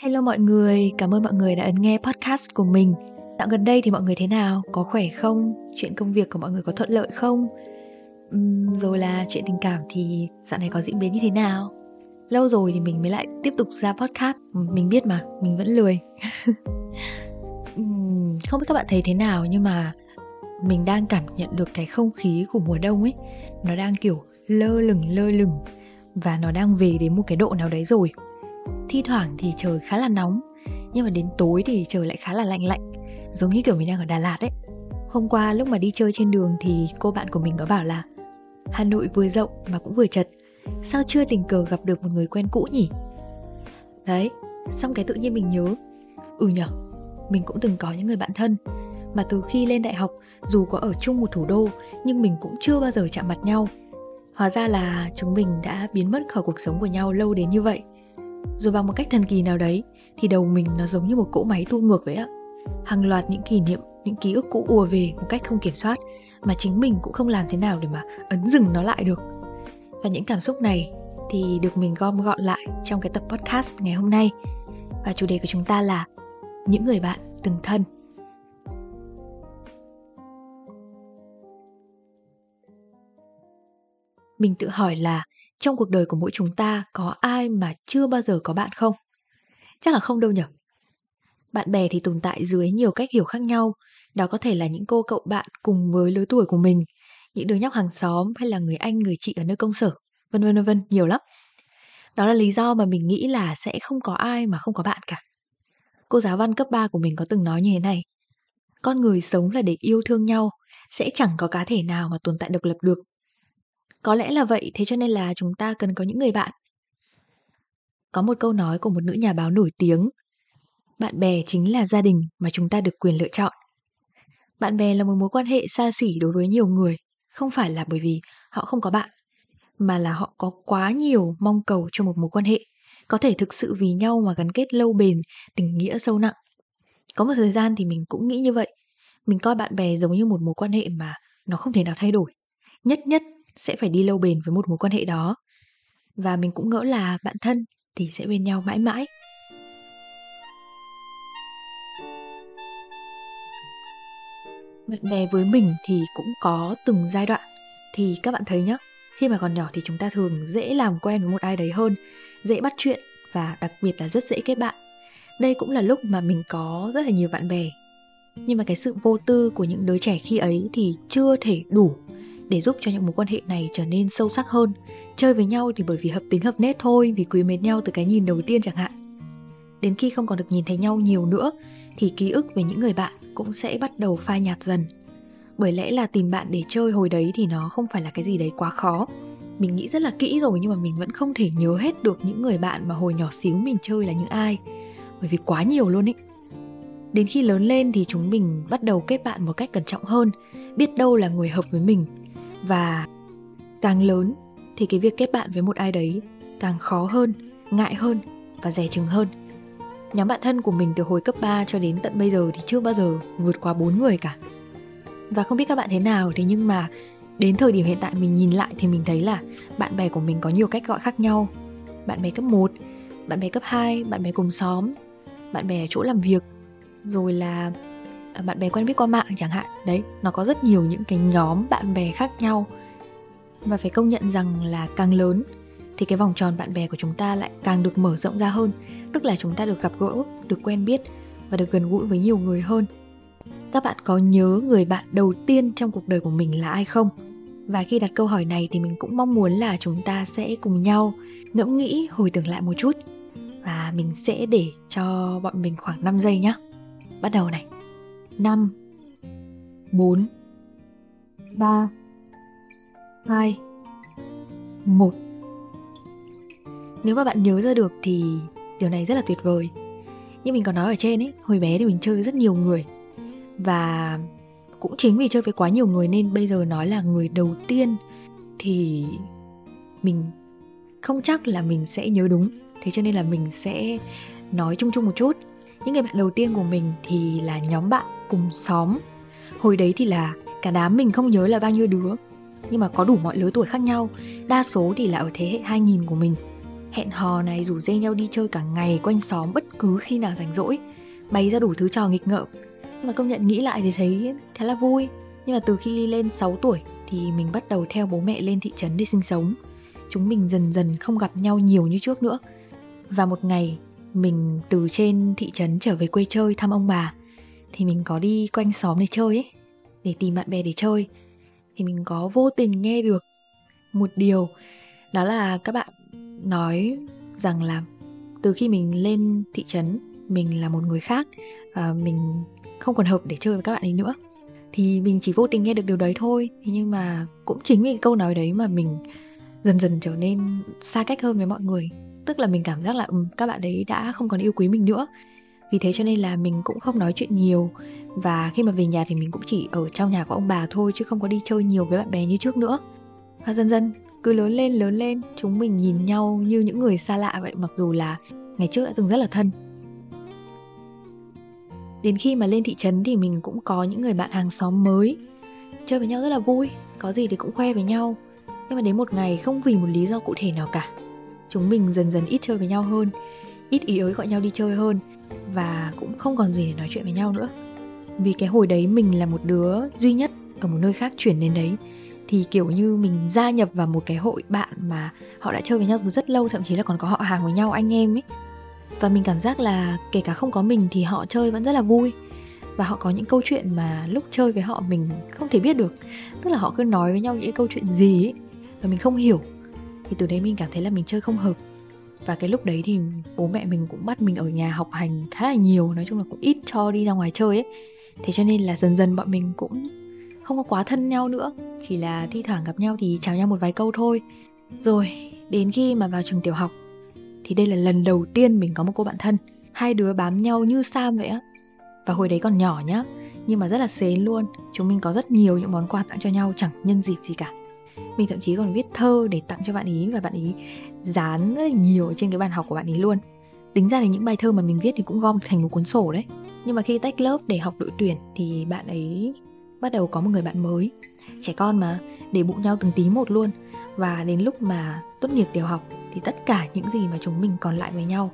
Hello mọi người, cảm ơn mọi người đã ấn nghe podcast của mình. Dạo gần đây thì mọi người thế nào? Có khỏe không? Chuyện công việc của mọi người có thuận lợi không? Uhm, rồi là chuyện tình cảm thì dạo này có diễn biến như thế nào? Lâu rồi thì mình mới lại tiếp tục ra podcast. Mình biết mà, mình vẫn lười. uhm, không biết các bạn thấy thế nào nhưng mà mình đang cảm nhận được cái không khí của mùa đông ấy. Nó đang kiểu lơ lửng lơ lửng và nó đang về đến một cái độ nào đấy rồi thi thoảng thì trời khá là nóng, nhưng mà đến tối thì trời lại khá là lạnh lạnh, giống như kiểu mình đang ở Đà Lạt ấy. Hôm qua lúc mà đi chơi trên đường thì cô bạn của mình có bảo là, Hà Nội vừa rộng mà cũng vừa chật, sao chưa tình cờ gặp được một người quen cũ nhỉ? Đấy, xong cái tự nhiên mình nhớ ừ nhở, mình cũng từng có những người bạn thân, mà từ khi lên đại học, dù có ở chung một thủ đô, nhưng mình cũng chưa bao giờ chạm mặt nhau. Hóa ra là chúng mình đã biến mất khỏi cuộc sống của nhau lâu đến như vậy rồi bằng một cách thần kỳ nào đấy, thì đầu mình nó giống như một cỗ máy tu ngược vậy ạ hàng loạt những kỷ niệm, những ký ức cũ ùa về một cách không kiểm soát, mà chính mình cũng không làm thế nào để mà ấn dừng nó lại được. Và những cảm xúc này thì được mình gom gọn lại trong cái tập podcast ngày hôm nay. Và chủ đề của chúng ta là những người bạn từng thân. Mình tự hỏi là trong cuộc đời của mỗi chúng ta có ai mà chưa bao giờ có bạn không? Chắc là không đâu nhở Bạn bè thì tồn tại dưới nhiều cách hiểu khác nhau, đó có thể là những cô cậu bạn cùng với lứa tuổi của mình, những đứa nhóc hàng xóm hay là người anh người chị ở nơi công sở, vân vân vân vân, nhiều lắm. Đó là lý do mà mình nghĩ là sẽ không có ai mà không có bạn cả. Cô giáo văn cấp 3 của mình có từng nói như thế này. Con người sống là để yêu thương nhau, sẽ chẳng có cá thể nào mà tồn tại độc lập được có lẽ là vậy, thế cho nên là chúng ta cần có những người bạn. Có một câu nói của một nữ nhà báo nổi tiếng. Bạn bè chính là gia đình mà chúng ta được quyền lựa chọn. Bạn bè là một mối quan hệ xa xỉ đối với nhiều người, không phải là bởi vì họ không có bạn, mà là họ có quá nhiều mong cầu cho một mối quan hệ, có thể thực sự vì nhau mà gắn kết lâu bền, tình nghĩa sâu nặng. Có một thời gian thì mình cũng nghĩ như vậy. Mình coi bạn bè giống như một mối quan hệ mà nó không thể nào thay đổi. Nhất nhất sẽ phải đi lâu bền với một mối quan hệ đó. Và mình cũng ngỡ là bạn thân thì sẽ bên nhau mãi mãi. Bạn bè với mình thì cũng có từng giai đoạn. Thì các bạn thấy nhá, khi mà còn nhỏ thì chúng ta thường dễ làm quen với một ai đấy hơn, dễ bắt chuyện và đặc biệt là rất dễ kết bạn. Đây cũng là lúc mà mình có rất là nhiều bạn bè. Nhưng mà cái sự vô tư của những đứa trẻ khi ấy thì chưa thể đủ để giúp cho những mối quan hệ này trở nên sâu sắc hơn. Chơi với nhau thì bởi vì hợp tính hợp nết thôi, vì quý mến nhau từ cái nhìn đầu tiên chẳng hạn. Đến khi không còn được nhìn thấy nhau nhiều nữa, thì ký ức về những người bạn cũng sẽ bắt đầu phai nhạt dần. Bởi lẽ là tìm bạn để chơi hồi đấy thì nó không phải là cái gì đấy quá khó. Mình nghĩ rất là kỹ rồi nhưng mà mình vẫn không thể nhớ hết được những người bạn mà hồi nhỏ xíu mình chơi là những ai. Bởi vì quá nhiều luôn ý. Đến khi lớn lên thì chúng mình bắt đầu kết bạn một cách cẩn trọng hơn, biết đâu là người hợp với mình và càng lớn thì cái việc kết bạn với một ai đấy càng khó hơn ngại hơn và dè chừng hơn. Nhóm bạn thân của mình từ hồi cấp 3 cho đến tận bây giờ thì chưa bao giờ vượt qua bốn người cả. Và không biết các bạn thế nào thì nhưng mà đến thời điểm hiện tại mình nhìn lại thì mình thấy là bạn bè của mình có nhiều cách gọi khác nhau. Bạn bè cấp 1, bạn bè cấp 2, bạn bè cùng xóm, bạn bè ở chỗ làm việc, rồi là À, bạn bè quen biết qua mạng chẳng hạn. Đấy, nó có rất nhiều những cái nhóm bạn bè khác nhau. Và phải công nhận rằng là càng lớn thì cái vòng tròn bạn bè của chúng ta lại càng được mở rộng ra hơn. Tức là chúng ta được gặp gỡ, được quen biết và được gần gũi với nhiều người hơn. Các bạn có nhớ người bạn đầu tiên trong cuộc đời của mình là ai không? Và khi đặt câu hỏi này thì mình cũng mong muốn là chúng ta sẽ cùng nhau ngẫm nghĩ, hồi tưởng lại một chút. Và mình sẽ để cho bọn mình khoảng 5 giây nhé bắt đầu này. 5 4 3 2 1 Nếu mà bạn nhớ ra được thì điều này rất là tuyệt vời. Như mình có nói ở trên ấy, hồi bé thì mình chơi với rất nhiều người. Và cũng chính vì chơi với quá nhiều người nên bây giờ nói là người đầu tiên Thì mình không chắc là mình sẽ nhớ đúng. Thế cho nên là mình sẽ nói chung chung một chút. Những người bạn đầu tiên của mình thì là nhóm bạn cùng xóm. Hồi đấy thì là cả đám mình không nhớ là bao nhiêu đứa. Nhưng mà có đủ mọi lứa tuổi khác nhau, đa số thì là ở thế hệ 2000 của mình. Hẹn hò này rủ dê nhau đi chơi cả ngày quanh xóm bất cứ khi nào rảnh rỗi, bày ra đủ thứ trò nghịch ngợm. Nhưng mà công nhận nghĩ lại thì thấy khá là vui. Nhưng mà từ khi lên 6 tuổi thì mình bắt đầu theo bố mẹ lên thị trấn để sinh sống. Chúng mình dần dần không gặp nhau nhiều như trước nữa. Và một ngày, mình từ trên thị trấn trở về quê chơi thăm ông bà thì mình có đi quanh xóm để chơi ấy để tìm bạn bè để chơi. Thì mình có vô tình nghe được một điều đó là các bạn nói rằng là từ khi mình lên thị trấn mình là một người khác và mình không còn hợp để chơi với các bạn ấy nữa. Thì mình chỉ vô tình nghe được điều đấy thôi nhưng mà cũng chính vì câu nói đấy mà mình dần dần trở nên xa cách hơn với mọi người. Tức là mình cảm giác là um, các bạn đấy đã không còn yêu quý mình nữa vì thế cho nên là mình cũng không nói chuyện nhiều. Và khi mà về nhà thì mình cũng chỉ ở trong nhà của ông bà thôi, chứ không có đi chơi nhiều với bạn bè như trước nữa. Và dần dần, cứ lớn lên lớn lên, chúng mình nhìn nhau như những người xa lạ vậy, mặc dù là ngày trước đã từng rất là thân. Đến khi mà lên thị trấn thì mình cũng có những người bạn hàng xóm mới. Chơi với nhau rất là vui, có gì thì cũng khoe với nhau. Nhưng mà đến một ngày không vì một lý do cụ thể nào cả, chúng mình dần dần ít chơi với nhau hơn, ít ý ới gọi nhau đi chơi hơn và cũng không còn gì để nói chuyện với nhau nữa. Vì cái hồi đấy mình là một đứa duy nhất ở một nơi khác chuyển đến đấy, thì kiểu như mình gia nhập vào một cái hội bạn mà họ đã chơi với nhau từ rất lâu, thậm chí là còn có họ hàng với nhau, anh em ấy. Và mình cảm giác là kể cả không có mình thì họ chơi vẫn rất là vui. Và họ có những câu chuyện mà lúc chơi với họ mình không thể biết được. Tức là họ cứ nói với nhau những câu chuyện gì ấy và mình không hiểu. Thì từ đấy mình cảm thấy là mình chơi không hợp và cái lúc đấy thì bố mẹ mình cũng bắt mình ở nhà học hành khá là nhiều, nói chung là cũng ít cho đi ra ngoài chơi ấy. Thế cho nên là dần dần bọn mình cũng không có quá thân nhau nữa. Chỉ là thi thoảng gặp nhau thì chào nhau một vài câu thôi. Rồi, đến khi mà vào trường tiểu học, thì đây là lần đầu tiên mình có một cô bạn thân. Hai đứa bám nhau như sam vậy á. Và hồi đấy còn nhỏ nhá, nhưng mà rất là xến luôn. Chúng mình có rất nhiều những món quà tặng cho nhau, chẳng nhân dịp gì cả. Mình thậm chí còn viết thơ để tặng cho bạn ý và bạn ý dán rất là nhiều trên cái bàn học của bạn ấy luôn. Tính ra thì những bài thơ mà mình viết thì cũng gom thành một cuốn sổ đấy. Nhưng mà khi tách lớp để học đội tuyển thì bạn ấy bắt đầu có một người bạn mới. Trẻ con mà, để bụng nhau từng tí một luôn. Và đến lúc mà tốt nghiệp tiểu học thì tất cả những gì mà chúng mình còn lại với nhau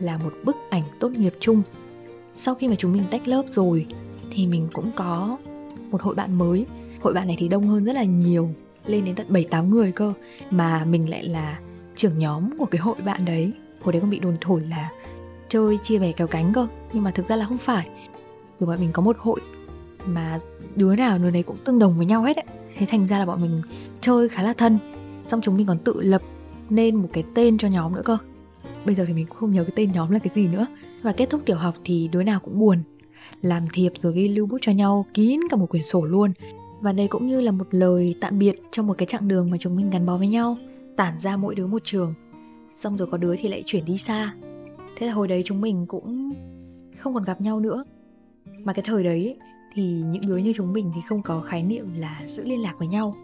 là một bức ảnh tốt nghiệp chung. Sau khi mà chúng mình tách lớp rồi thì mình cũng có một hội bạn mới. Hội bạn này thì đông hơn rất là nhiều, lên đến tận 7-8 người cơ, mà mình lại là trưởng nhóm của cái hội bạn đấy. Hồi đấy còn bị đồn thổi là chơi chia bè kéo cánh cơ, nhưng mà thực ra là không phải. Vì bọn mình có một hội mà đứa nào đứa đấy cũng tương đồng với nhau hết ấy. Thế thành ra là bọn mình chơi khá là thân, xong chúng mình còn tự lập nên một cái tên cho nhóm nữa cơ. Bây giờ thì mình cũng không nhớ cái tên nhóm là cái gì nữa. Và kết thúc tiểu học thì đứa nào cũng buồn, làm thiệp rồi ghi lưu bút cho nhau, kín cả một quyển sổ luôn. Và đây cũng như là một lời tạm biệt trong một cái chặng đường mà chúng mình gắn bó với nhau tản ra mỗi đứa một trường. Xong rồi có đứa thì lại chuyển đi xa. Thế là hồi đấy chúng mình cũng không còn gặp nhau nữa. Mà cái thời đấy thì những đứa như chúng mình thì không có khái niệm là giữ liên lạc với nhau.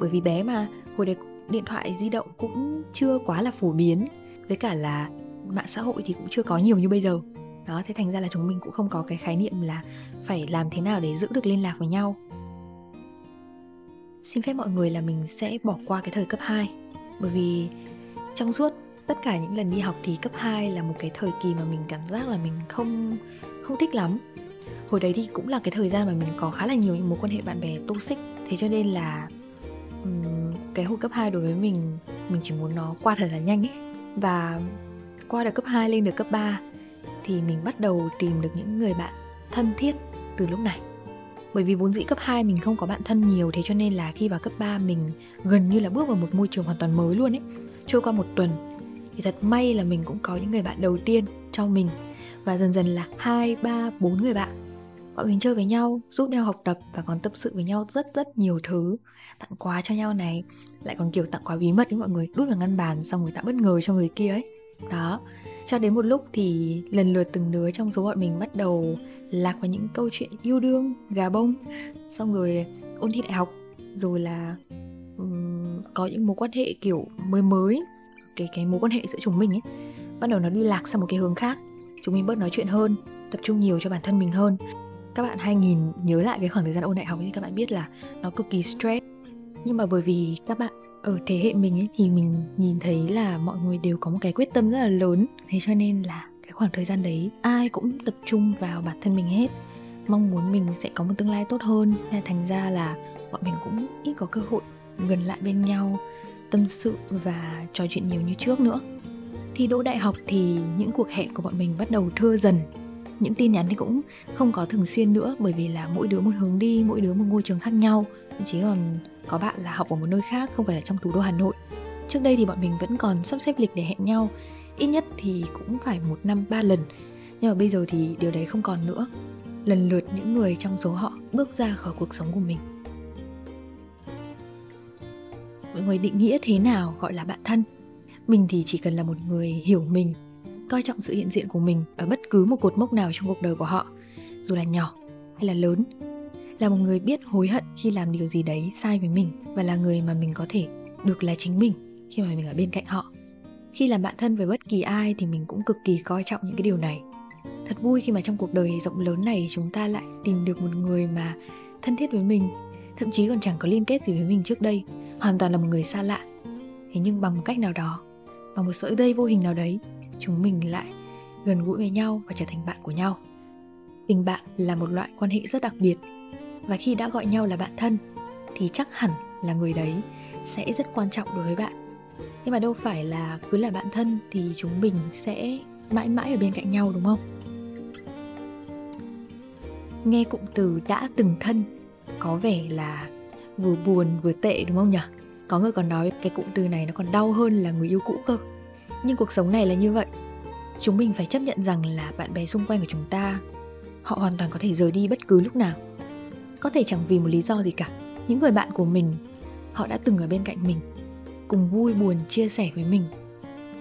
Bởi vì bé mà, hồi đấy điện thoại di động cũng chưa quá là phổ biến. Với cả là mạng xã hội thì cũng chưa có nhiều như bây giờ. Đó, thế thành ra là chúng mình cũng không có cái khái niệm là phải làm thế nào để giữ được liên lạc với nhau. Xin phép mọi người là mình sẽ bỏ qua cái thời cấp 2 bởi vì trong suốt tất cả những lần đi học thì cấp 2 là một cái thời kỳ mà mình cảm giác là mình không không thích lắm. Hồi đấy thì cũng là cái thời gian mà mình có khá là nhiều những mối quan hệ bạn bè toxic. Thế cho nên là um, cái hồi cấp 2 đối với mình mình chỉ muốn nó qua thật là nhanh ấy. Và qua được cấp 2 lên được cấp 3 thì mình bắt đầu tìm được những người bạn thân thiết từ lúc này bởi vì vốn dĩ cấp 2 mình không có bạn thân nhiều, thế cho nên là khi vào cấp 3 mình gần như là bước vào một môi trường hoàn toàn mới luôn ấy. Trôi qua một tuần, thì thật may là mình cũng có những người bạn đầu tiên cho mình. Và dần dần là hai, ba, bốn người bạn. Bọn mình chơi với nhau, giúp nhau học tập và còn tâm sự với nhau rất rất nhiều thứ. Tặng quà cho nhau này, lại còn kiểu tặng quà bí mật với mọi người, đút vào ngăn bàn xong rồi tặng bất ngờ cho người kia ấy. Đó cho đến một lúc thì lần lượt từng đứa trong số bọn mình bắt đầu lạc vào những câu chuyện yêu đương gà bông. Xong rồi ôn thi đại học rồi là um, có những mối quan hệ kiểu mới mới cái cái mối quan hệ giữa chúng mình ấy bắt đầu nó đi lạc sang một cái hướng khác. Chúng mình bớt nói chuyện hơn tập trung nhiều cho bản thân mình hơn. Các bạn hay nhìn nhớ lại cái khoảng thời gian ôn đại học thì các bạn biết là nó cực kỳ stress. Nhưng mà bởi vì các bạn ở thế hệ mình ấy thì mình nhìn thấy là mọi người đều có một cái quyết tâm rất là lớn. Thế cho nên là cái khoảng thời gian đấy ai cũng tập trung vào bản thân mình hết. Mong muốn mình sẽ có một tương lai tốt hơn. Nên thành ra là bọn mình cũng ít có cơ hội gần lại bên nhau, tâm sự và trò chuyện nhiều như trước nữa. Thi đỗ đại học thì những cuộc hẹn của bọn mình bắt đầu thưa dần. Những tin nhắn thì cũng không có thường xuyên nữa bởi vì là mỗi đứa một hướng đi, mỗi đứa một ngôi trường khác nhau thậm chí còn có bạn là học ở một nơi khác, không phải là trong thủ đô hà nội. Trước đây thì bọn mình vẫn còn sắp xếp lịch để hẹn nhau, ít nhất thì cũng phải một năm ba lần. Nhưng mà bây giờ thì điều đấy không còn nữa. Lần lượt những người trong số họ bước ra khỏi cuộc sống của mình. Mọi người định nghĩa thế nào gọi là bạn thân? Mình thì chỉ cần là một người hiểu mình, coi trọng sự hiện diện của mình ở bất cứ một cột mốc nào trong cuộc đời của họ, dù là nhỏ hay là lớn là một người biết hối hận khi làm điều gì đấy sai với mình và là người mà mình có thể được là chính mình khi mà mình ở bên cạnh họ. Khi làm bạn thân với bất kỳ ai thì mình cũng cực kỳ coi trọng những cái điều này. Thật vui khi mà trong cuộc đời rộng lớn này chúng ta lại tìm được một người mà thân thiết với mình, thậm chí còn chẳng có liên kết gì với mình trước đây, hoàn toàn là một người xa lạ. Thế nhưng bằng một cách nào đó, bằng một sợi dây vô hình nào đấy, chúng mình lại gần gũi với nhau và trở thành bạn của nhau. Tình bạn là một loại quan hệ rất đặc biệt và khi đã gọi nhau là bạn thân, thì chắc hẳn là người đấy sẽ rất quan trọng đối với bạn. Nhưng mà đâu phải là cứ là bạn thân thì chúng mình sẽ mãi mãi ở bên cạnh nhau, đúng không? Nghe cụm từ đã từng thân có vẻ là vừa buồn vừa tệ, đúng không nhỉ? Có người còn nói cái cụm từ này nó còn đau hơn là người yêu cũ cơ. Nhưng cuộc sống này là như vậy. Chúng mình phải chấp nhận rằng là bạn bè xung quanh của chúng ta, họ hoàn toàn có thể rời đi bất cứ lúc nào có thể chẳng vì một lý do gì cả. Những người bạn của mình, họ đã từng ở bên cạnh mình, cùng vui buồn chia sẻ với mình,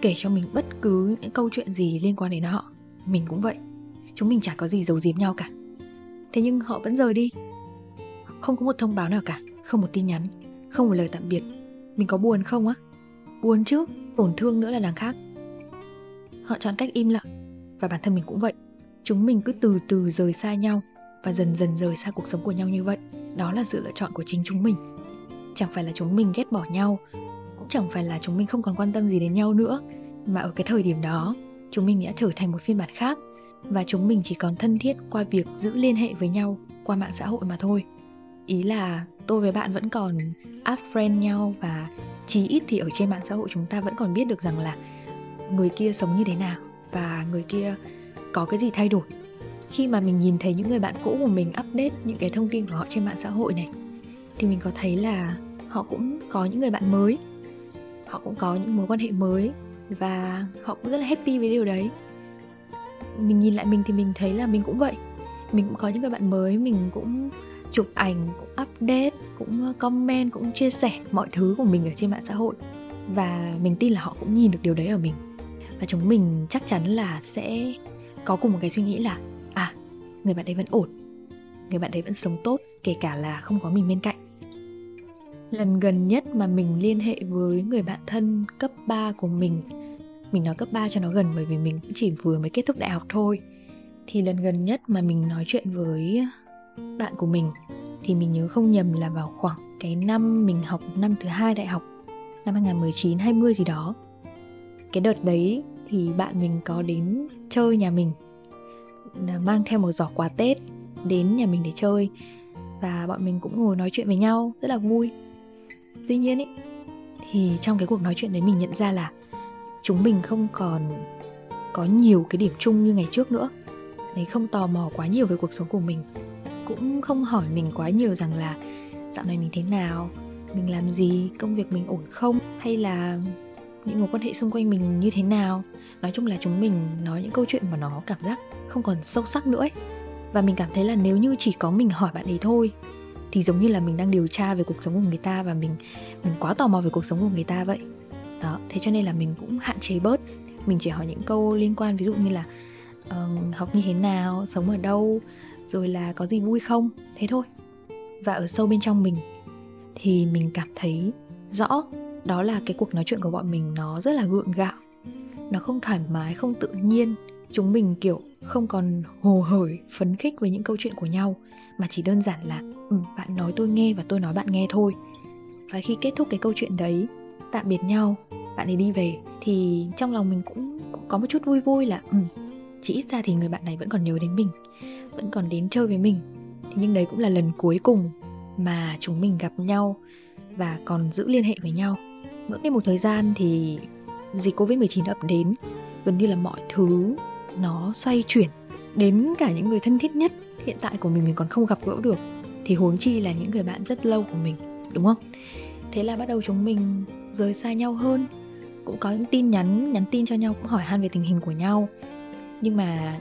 kể cho mình bất cứ những câu chuyện gì liên quan đến họ. Mình cũng vậy. Chúng mình chả có gì giấu giếm nhau cả. Thế nhưng họ vẫn rời đi. Không có một thông báo nào cả, không một tin nhắn, không một lời tạm biệt. Mình có buồn không á? Buồn chứ, tổn thương nữa là đằng khác. Họ chọn cách im lặng, và bản thân mình cũng vậy. Chúng mình cứ từ từ rời xa nhau và dần dần rời xa cuộc sống của nhau như vậy. Đó là sự lựa chọn của chính chúng mình. Chẳng phải là chúng mình ghét bỏ nhau, cũng chẳng phải là chúng mình không còn quan tâm gì đến nhau nữa. Mà ở cái thời điểm đó, chúng mình đã trở thành một phiên bản khác, và chúng mình chỉ còn thân thiết qua việc giữ liên hệ với nhau qua mạng xã hội mà thôi. Ý là tôi với bạn vẫn còn add friend nhau và chí ít thì ở trên mạng xã hội chúng ta vẫn còn biết được rằng là người kia sống như thế nào và người kia có cái gì thay đổi khi mà mình nhìn thấy những người bạn cũ của mình update những cái thông tin của họ trên mạng xã hội này, thì mình có thấy là họ cũng có những người bạn mới, họ cũng có những mối quan hệ mới và họ cũng rất là happy với điều đấy. Mình nhìn lại mình thì mình thấy là mình cũng vậy. Mình cũng có những người bạn mới, mình cũng chụp ảnh, cũng update, cũng ờ, comment, cũng chia sẻ mọi thứ của mình ở trên mạng xã hội và mình tin là họ cũng nhìn được điều đấy ở mình. Và chúng mình chắc chắn là sẽ có cùng một cái suy nghĩ là người bạn đấy vẫn ổn. Người bạn đấy vẫn sống tốt, kể cả là không có mình bên cạnh. Lần gần nhất mà mình liên hệ với người bạn thân cấp 3 của mình mình nói cấp 3 cho nó gần bởi vì mình cũng chỉ vừa mới kết thúc đại học thôi, thì lần gần nhất mà mình nói chuyện với bạn của mình thì mình nhớ không nhầm là vào khoảng cái năm mình học năm thứ hai đại học, năm 2019 20 gì đó. Cái đợt đấy thì bạn mình có đến chơi nhà mình mang theo một giỏ quà Tết đến nhà mình để chơi và bọn mình cũng ngồi nói chuyện với nhau rất là vui. Tuy nhiên ý, thì trong cái cuộc nói chuyện đấy mình nhận ra là chúng mình không còn có nhiều cái điểm chung như ngày trước nữa. Đấy không tò mò quá nhiều về cuộc sống của mình cũng không hỏi mình quá nhiều rằng là dạo này mình thế nào mình làm gì công việc mình ổn không hay là những mối quan hệ xung quanh mình như thế nào nói chung là chúng mình nói những câu chuyện mà nó cảm giác không còn sâu sắc nữa ấy. Và mình cảm thấy là nếu như chỉ có mình hỏi bạn ấy thôi thì giống như là mình đang điều tra về cuộc sống của người ta và mình mình quá tò mò về cuộc sống của người ta vậy. Đó thế cho nên là mình cũng hạn chế bớt. Mình chỉ hỏi những câu liên quan ví dụ như là uh, học như thế nào sống ở đâu rồi là có gì vui không? Thế thôi. Và ở sâu bên trong mình thì mình cảm thấy rõ đó là cái cuộc nói chuyện của bọn mình nó rất là gượng gạo nó không thoải mái không tự nhiên. Chúng mình kiểu không còn hồ hởi phấn khích với những câu chuyện của nhau mà chỉ đơn giản là ừ, bạn nói tôi nghe và tôi nói bạn nghe thôi. Và khi kết thúc cái câu chuyện đấy tạm biệt nhau bạn ấy đi về thì trong lòng mình cũng, cũng có một chút vui vui là ừ, chỉ ít ra thì người bạn này vẫn còn nhớ đến mình vẫn còn đến chơi với mình. Thế nhưng đấy cũng là lần cuối cùng mà chúng mình gặp nhau và còn giữ liên hệ với nhau. Ngỡ đi một thời gian thì dịch Covid-19 ập đến, gần như là mọi thứ nó xoay chuyển. Đến cả những người thân thiết nhất, hiện tại của mình mình còn không gặp gỡ được, thì huống chi là những người bạn rất lâu của mình, đúng không? Thế là bắt đầu chúng mình rời xa nhau hơn. Cũng có những tin nhắn nhắn tin cho nhau, cũng hỏi han về tình hình của nhau. Nhưng mà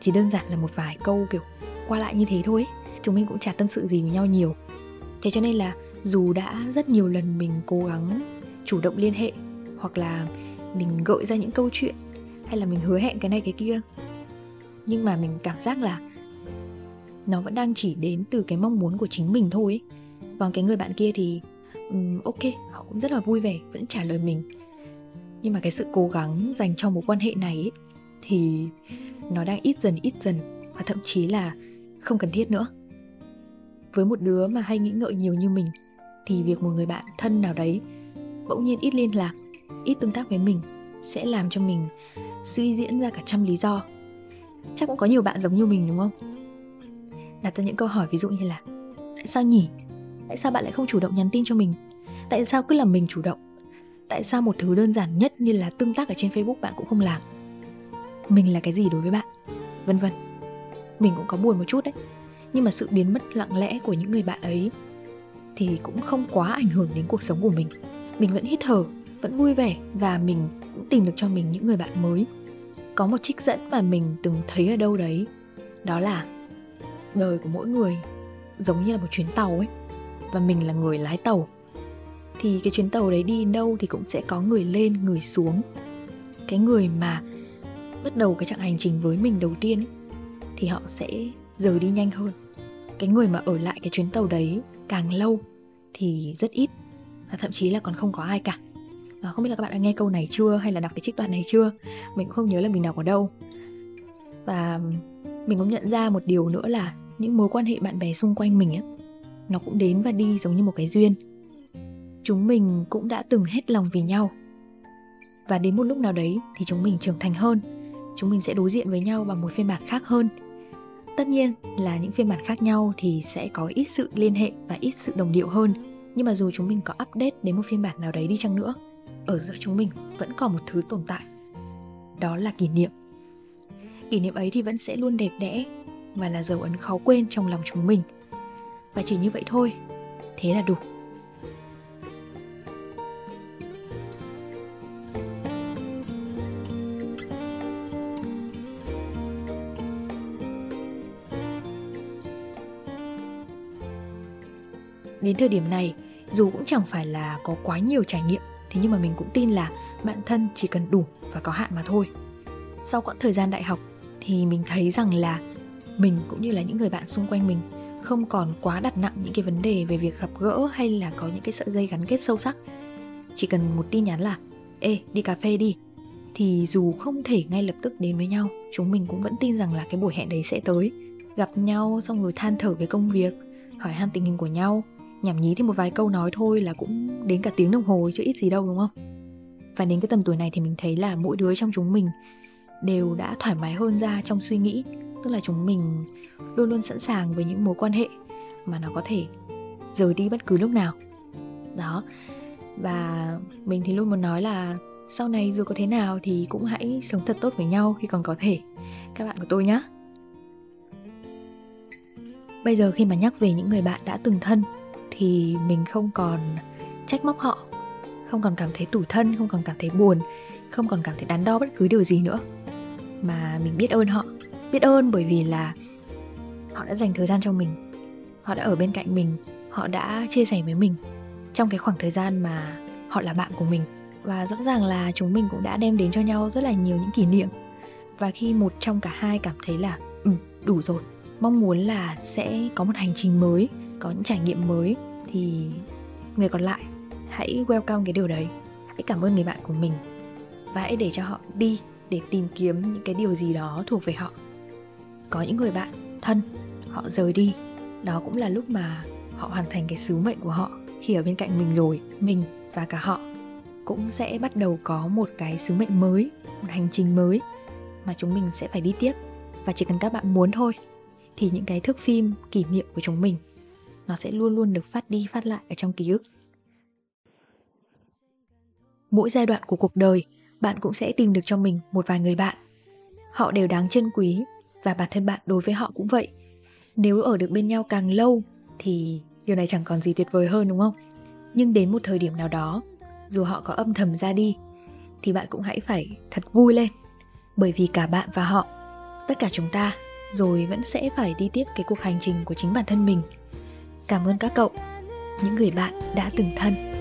chỉ đơn giản là một vài câu, kiểu, qua lại như thế thôi chúng mình cũng chả tâm sự gì với nhau nhiều. Thế cho nên là dù đã rất nhiều lần mình cố gắng chủ động liên hệ hoặc là mình gợi ra những câu chuyện hay là mình hứa hẹn cái này cái kia. Nhưng mà mình cảm giác là nó vẫn đang chỉ đến từ cái mong muốn của chính mình thôi còn cái người bạn kia thì um, ok họ cũng rất là vui vẻ vẫn trả lời mình. Nhưng mà cái sự cố gắng dành cho mối quan hệ này ấy, thì nó đang ít dần ít dần và thậm chí là không cần thiết nữa. Với một đứa mà hay nghĩ ngợi nhiều như mình thì việc một người bạn thân nào đấy bỗng nhiên ít liên lạc ít tương tác với mình sẽ làm cho mình suy diễn ra cả trăm lý do. Chắc cũng có nhiều bạn giống như mình, đúng không? Đặt ra những câu hỏi ví dụ như là, tại sao nhỉ? Tại sao bạn lại không chủ động nhắn tin cho mình? Tại sao cứ là mình chủ động? Tại sao một thứ đơn giản nhất như là tương tác ở trên facebook bạn cũng không làm? Mình là cái gì đối với bạn? Vân vân. Mình cũng có buồn một chút đấy. Nhưng mà sự biến mất lặng lẽ của những người bạn ấy thì cũng không quá ảnh hưởng đến cuộc sống của mình. Mình vẫn hít thở vẫn vui vẻ và mình cũng tìm được cho mình những người bạn mới. Có một trích dẫn mà mình từng thấy ở đâu đấy. Đó là đời của mỗi người giống như là một chuyến tàu ấy và mình là người lái tàu. Thì cái chuyến tàu đấy đi đâu thì cũng sẽ có người lên người xuống. Cái người mà bắt đầu cái chặng hành trình với mình đầu tiên ấy, thì họ sẽ rời đi nhanh hơn. Cái người mà ở lại cái chuyến tàu đấy càng lâu thì rất ít và thậm chí là còn không có ai cả à, không biết là các bạn đã nghe câu này chưa hay là đọc cái trích đoạn này chưa? Mình cũng không nhớ là mình đọc ở đâu. Và mình cũng nhận ra một điều nữa là những mối quan hệ bạn bè xung quanh mình á nó cũng đến và đi giống như một cái duyên. Chúng mình cũng đã từng hết lòng vì nhau. Và đến một lúc nào đấy thì chúng mình trưởng thành hơn. Chúng mình sẽ đối diện với nhau bằng một phiên bản khác hơn. Tất nhiên là những phiên bản khác nhau thì sẽ có ít sự liên hệ và ít sự đồng điệu hơn. Nhưng mà dù chúng mình có update đến một phiên bản nào đấy đi chăng nữa ở giữa chúng mình vẫn còn một thứ tồn tại. Đó là kỷ niệm. Kỷ niệm ấy thì vẫn sẽ luôn đẹp đẽ và là dấu ấn khó quên trong lòng chúng mình. Và chỉ như vậy thôi. Thế là đủ. Đến thời điểm này, dù cũng chẳng phải là có quá nhiều trải nghiệm thế nhưng mà mình cũng tin là bạn thân chỉ cần đủ và có hạn mà thôi. Sau quãng thời gian đại học thì mình thấy rằng là mình cũng như là những người bạn xung quanh mình không còn quá đặt nặng những cái vấn đề về việc gặp gỡ hay là có những cái sợi dây gắn kết sâu sắc. Chỉ cần một tin nhắn là, ê, đi cà phê đi. Thì dù không thể ngay lập tức đến với nhau, chúng mình cũng vẫn tin rằng là cái buổi hẹn đấy sẽ tới. Gặp nhau xong rồi than thở về công việc, hỏi han tình hình của nhau nhảm nhí thêm một vài câu nói thôi là cũng đến cả tiếng đồng hồ chứ ít gì đâu, đúng không? Và đến cái tầm tuổi này thì mình thấy là mỗi đứa trong chúng mình đều đã thoải mái hơn ra trong suy nghĩ. Tức là chúng mình luôn luôn sẵn sàng với những mối quan hệ mà nó có thể rời đi bất cứ lúc nào. Đó. Và mình thì luôn muốn nói là sau này dù có thế nào thì cũng hãy sống thật tốt với nhau khi còn có thể. Các bạn của tôi nhé bây giờ khi mà nhắc về những người bạn đã từng thân thì mình không còn trách móc họ, không còn cảm thấy tủi thân, không còn cảm thấy buồn, không còn cảm thấy đắn đo bất cứ điều gì nữa. Mà mình biết ơn họ, biết ơn bởi vì là họ đã dành thời gian cho mình, họ đã ở bên cạnh mình, họ đã chia sẻ với mình trong cái khoảng thời gian mà họ là bạn của mình. Và rõ ràng là chúng mình cũng đã đem đến cho nhau rất là nhiều những kỷ niệm. Và khi một trong cả hai cảm thấy là ừ đủ rồi, mong muốn là sẽ có một hành trình mới có những trải nghiệm mới thì người còn lại hãy welcome cái điều đấy. Hãy cảm ơn người bạn của mình và hãy để cho họ đi để tìm kiếm những cái điều gì đó thuộc về họ. Có những người bạn thân, họ rời đi. Đó cũng là lúc mà họ hoàn thành cái sứ mệnh của họ khi ở bên cạnh mình rồi. Mình và cả họ cũng sẽ bắt đầu có một cái sứ mệnh mới, một hành trình mới mà chúng mình sẽ phải đi tiếp. Và chỉ cần các bạn muốn thôi thì những cái thước phim kỷ niệm của chúng mình nó sẽ luôn luôn được phát đi phát lại ở trong ký ức. Mỗi giai đoạn của cuộc đời, bạn cũng sẽ tìm được cho mình một vài người bạn. Họ đều đáng trân quý và bản thân bạn đối với họ cũng vậy. Nếu ở được bên nhau càng lâu thì điều này chẳng còn gì tuyệt vời hơn, đúng không? Nhưng đến một thời điểm nào đó, dù họ có âm thầm ra đi, thì bạn cũng hãy phải thật vui lên. Bởi vì cả bạn và họ, tất cả chúng ta, rồi vẫn sẽ phải đi tiếp cái cuộc hành trình của chính bản thân mình cảm ơn các cậu. Những người bạn đã từng thân.